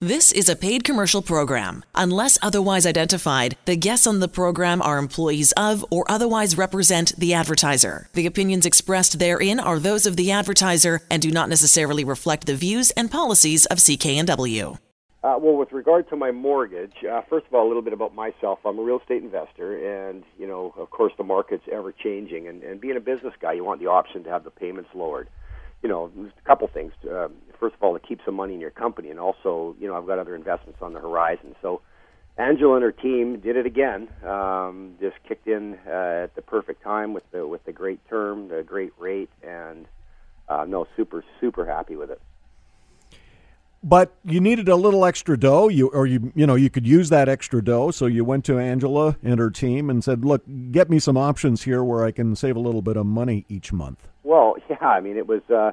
This is a paid commercial program. Unless otherwise identified, the guests on the program are employees of or otherwise represent the advertiser. The opinions expressed therein are those of the advertiser and do not necessarily reflect the views and policies of CKNW. Uh, well, with regard to my mortgage, uh, first of all, a little bit about myself. I'm a real estate investor, and you know, of course, the market's ever changing. And, and being a business guy, you want the option to have the payments lowered you know, a couple things. Uh, first of all, to keep some money in your company, and also, you know, I've got other investments on the horizon. So, Angela and her team did it again. Um, just kicked in uh, at the perfect time with the with the great term, the great rate, and uh, no, super super happy with it. But you needed a little extra dough, you or you you know you could use that extra dough. So you went to Angela and her team and said, "Look, get me some options here where I can save a little bit of money each month." Well, yeah, I mean, it was. Uh,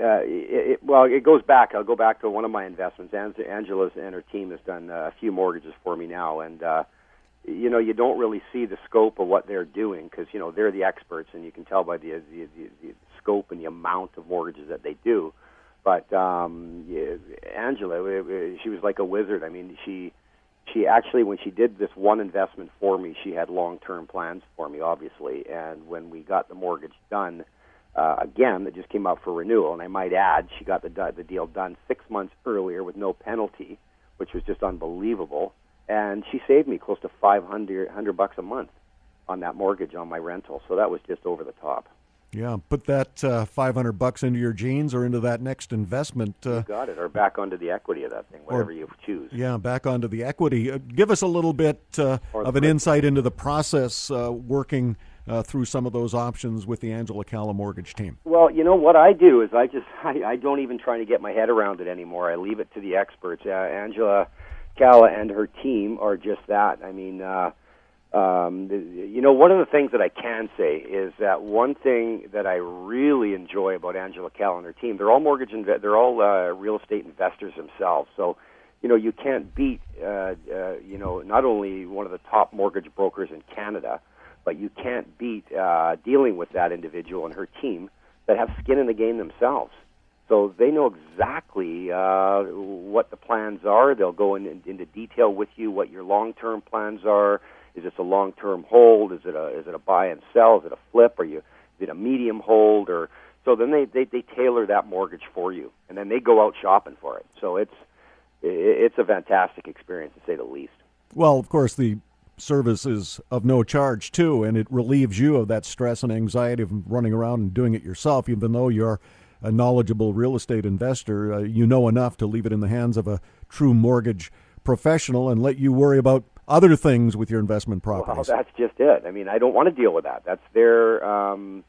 uh, it, it, well, it goes back. I'll go back to one of my investments. Angela's and her team has done uh, a few mortgages for me now, and uh, you know, you don't really see the scope of what they're doing because you know they're the experts, and you can tell by the the, the, the scope and the amount of mortgages that they do. But um, yeah, Angela, she was like a wizard. I mean, she she actually when she did this one investment for me, she had long term plans for me, obviously, and when we got the mortgage done uh, again that just came out for renewal. And I might add, she got the the deal done six months earlier with no penalty, which was just unbelievable. And she saved me close to five hundred hundred bucks a month on that mortgage on my rental. So that was just over the top. Yeah, put that uh, five hundred bucks into your jeans or into that next investment. Uh, you got it, or back onto the equity of that thing, whatever or, you choose. Yeah, back onto the equity. Uh, give us a little bit uh, of an insight into the process uh, working uh, through some of those options with the Angela Calla mortgage team? Well, you know what I do is I just I, I don't even try to get my head around it anymore. I leave it to the experts. Uh, Angela Calla and her team are just that. I mean, uh, um, you know, one of the things that I can say is that one thing that I really enjoy about Angela Calla and her team, they're all mortgage inve- they're all uh, real estate investors themselves. So, you know, you can't beat, uh, uh, you know, not only one of the top mortgage brokers in Canada, but you can't beat uh, dealing with that individual and her team that have skin in the game themselves. So they know exactly uh, what the plans are. They'll go in, in, into detail with you what your long-term plans are. Is this a long-term hold? Is it a is it a buy and sell? Is it a flip? Are you is it a medium hold? Or so then they, they they tailor that mortgage for you, and then they go out shopping for it. So it's it's a fantastic experience to say the least. Well, of course, the service is of no charge too, and it relieves you of that stress and anxiety of running around and doing it yourself. Even though you're a knowledgeable real estate investor, uh, you know enough to leave it in the hands of a true mortgage professional and let you worry about other things with your investment properties. Well, that's just it. I mean, I don't want to deal with that. That's their, um,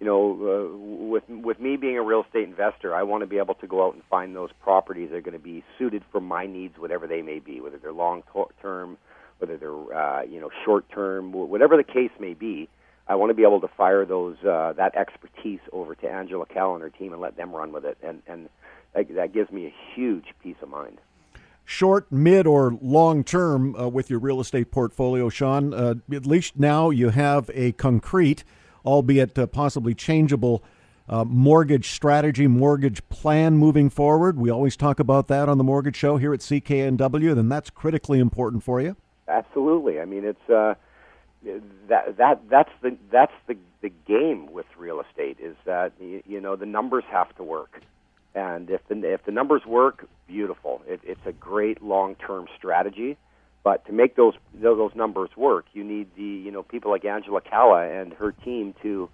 you know, uh, with with me being a real estate investor, I want to be able to go out and find those properties that are going to be suited for my needs, whatever they may be, whether they're long term whether they're uh, you know short term, whatever the case may be. I want to be able to fire those uh, that expertise over to Angela Calla and her team and let them run with it, and and that, gives me a huge peace of mind. Short, mid, or long term uh, with your real estate portfolio, Shawn. Uh, at least now you have a concrete, albeit uh, possibly changeable. Uh, mortgage strategy, mortgage plan moving forward. We always talk about that on the Mortgage Show here at CKNW, and that's critically important for you. Absolutely. I mean, it's uh, that that that's the that's the the game with real estate is that you, you know the numbers have to work, and if the if the numbers work, beautiful. It, it's a great long term strategy. But to make those those numbers work, you need the you know people like Angela Calla and her team to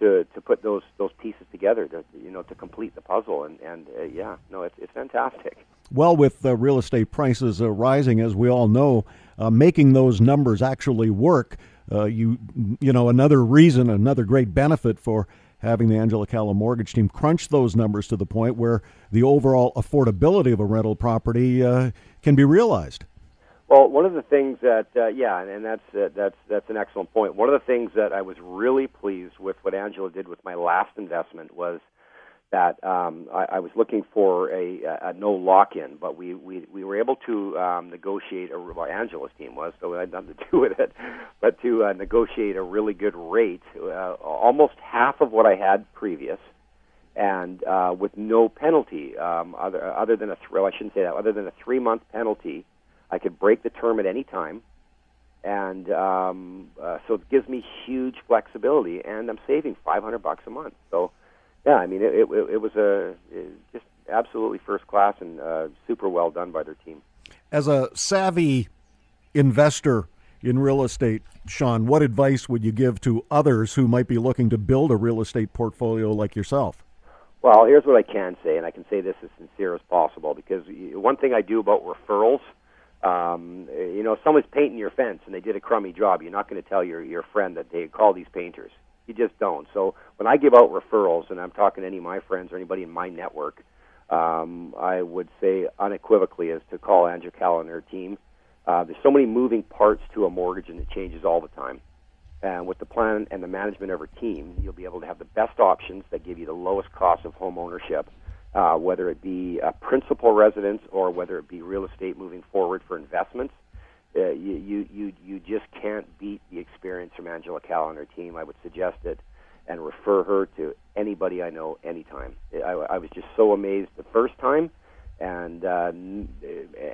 to to put those those pieces together to you know to complete the puzzle. And and uh, yeah, no, it's it's fantastic. Well, with uh, real estate prices uh, rising, as we all know, uh, making those numbers actually work, uh, you you know another reason, another great benefit for having the Angela Calla mortgage team crunch those numbers to the point where the overall affordability of a rental property uh, can be realized. Well, one of the things that uh, yeah, and that's that's that's an excellent point. One of the things that I was really pleased with what Angela did with my last investment was that um, I, I was looking for a, a no lock-in, but we, we, we were able to um, negotiate. A, well, Angela's team was, so I had nothing to do with it, but to uh, negotiate a really good rate, uh, almost half of what I had previous, and uh, with no penalty, um, other other than a th- well, I shouldn't say that. Other than a three month penalty, I could break the term at any time, and um, uh, so it gives me huge flexibility, and I'm saving 500 bucks a month. So, yeah, I mean, it, it, it was a it just absolutely first class and uh, super well done by their team. As a savvy investor in real estate, Shawn, what advice would you give to others who might be looking to build a real estate portfolio like yourself? Well, here's what I can say, and I can say this as sincere as possible because one thing I do about referrals, um, you know, if someone's painting your fence and they did a crummy job, you're not going to tell your your friend that they call these painters. You just don't. So when I give out referrals, and I'm talking to any of my friends or anybody in my network, um, I would say unequivocally is to call Andrea Calla and her team. Uh, there's so many moving parts to a mortgage, and it changes all the time. And with the plan and the management of her team, you'll be able to have the best options that give you the lowest cost of home ownership, uh, whether it be a principal residence or whether it be real estate moving forward for investments. Uh, you, you, you, you just can't beat the experience from Angela Calla and her team. I would suggest it and refer her to anybody I know anytime. I, I was just so amazed the first time, and uh,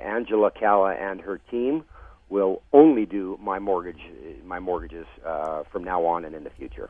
Angela Calla and her team will only do my mortgage, my mortgages uh, from now on and in the future.